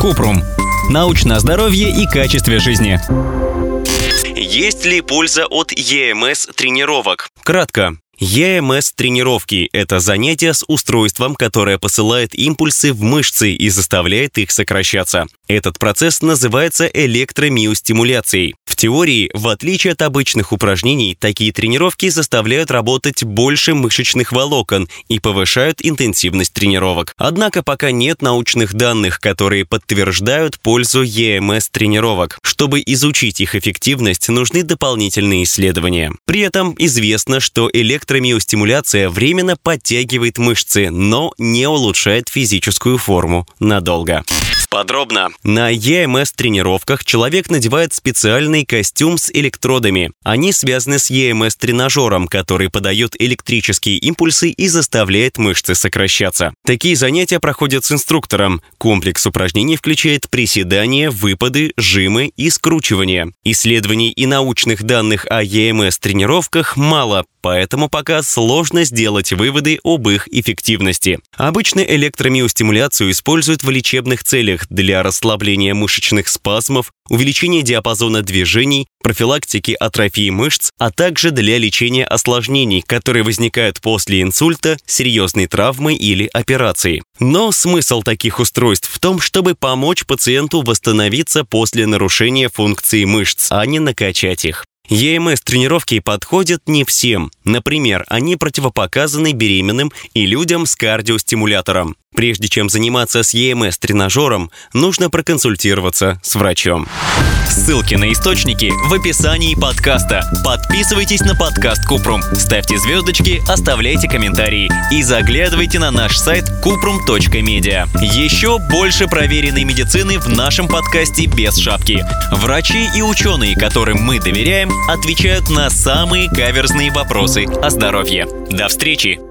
Купрум. Научное здоровье и качестве жизни. Есть ли польза от ЕМС-тренировок? Кратко. ЕМС-тренировки – это занятие с устройством, которое посылает импульсы в мышцы и заставляет их сокращаться. Этот процесс называется электромиостимуляцией. В теории, в отличие от обычных упражнений, такие тренировки заставляют работать больше мышечных волокон и повышают интенсивность тренировок. Однако пока нет научных данных, которые подтверждают пользу ЕМС-тренировок. Чтобы изучить их эффективность, нужны дополнительные исследования. При этом известно, что электромиостимуляция временно подтягивает мышцы, но не улучшает физическую форму надолго. Подробно. На EMS-тренировках человек надевает специальный костюм с электродами. Они связаны с EMS-тренажером, который подает электрические импульсы и заставляет мышцы сокращаться. Такие занятия проходят с инструктором. Комплекс упражнений включает приседания, выпады, жимы и скручивания. Исследований и научных данных о EMS-тренировках мало, поэтому пока сложно сделать выводы об их эффективности. Обычно электромиостимуляцию используют в лечебных целях для расслабления мышечных спазмов, увеличения диапазона движений, профилактики атрофии мышц, а также для лечения осложнений, которые возникают после инсульта, серьезной травмы или операции. Но смысл таких устройств в том, чтобы помочь пациенту восстановиться после нарушения функции мышц, а не накачать их. ЕМС-тренировки подходят не всем. Например, они противопоказаны беременным и людям с кардиостимулятором. Прежде чем заниматься с ЕМС-тренажером, нужно проконсультироваться с врачом. Ссылки на источники в описании подкаста. Подписывайтесь на подкаст Купрум, ставьте звездочки, оставляйте комментарии и заглядывайте на наш сайт kuprum.media. Еще больше проверенной медицины в нашем подкасте без шапки. Врачи и ученые, которым мы доверяем, отвечают на самые каверзные вопросы о здоровье. До встречи!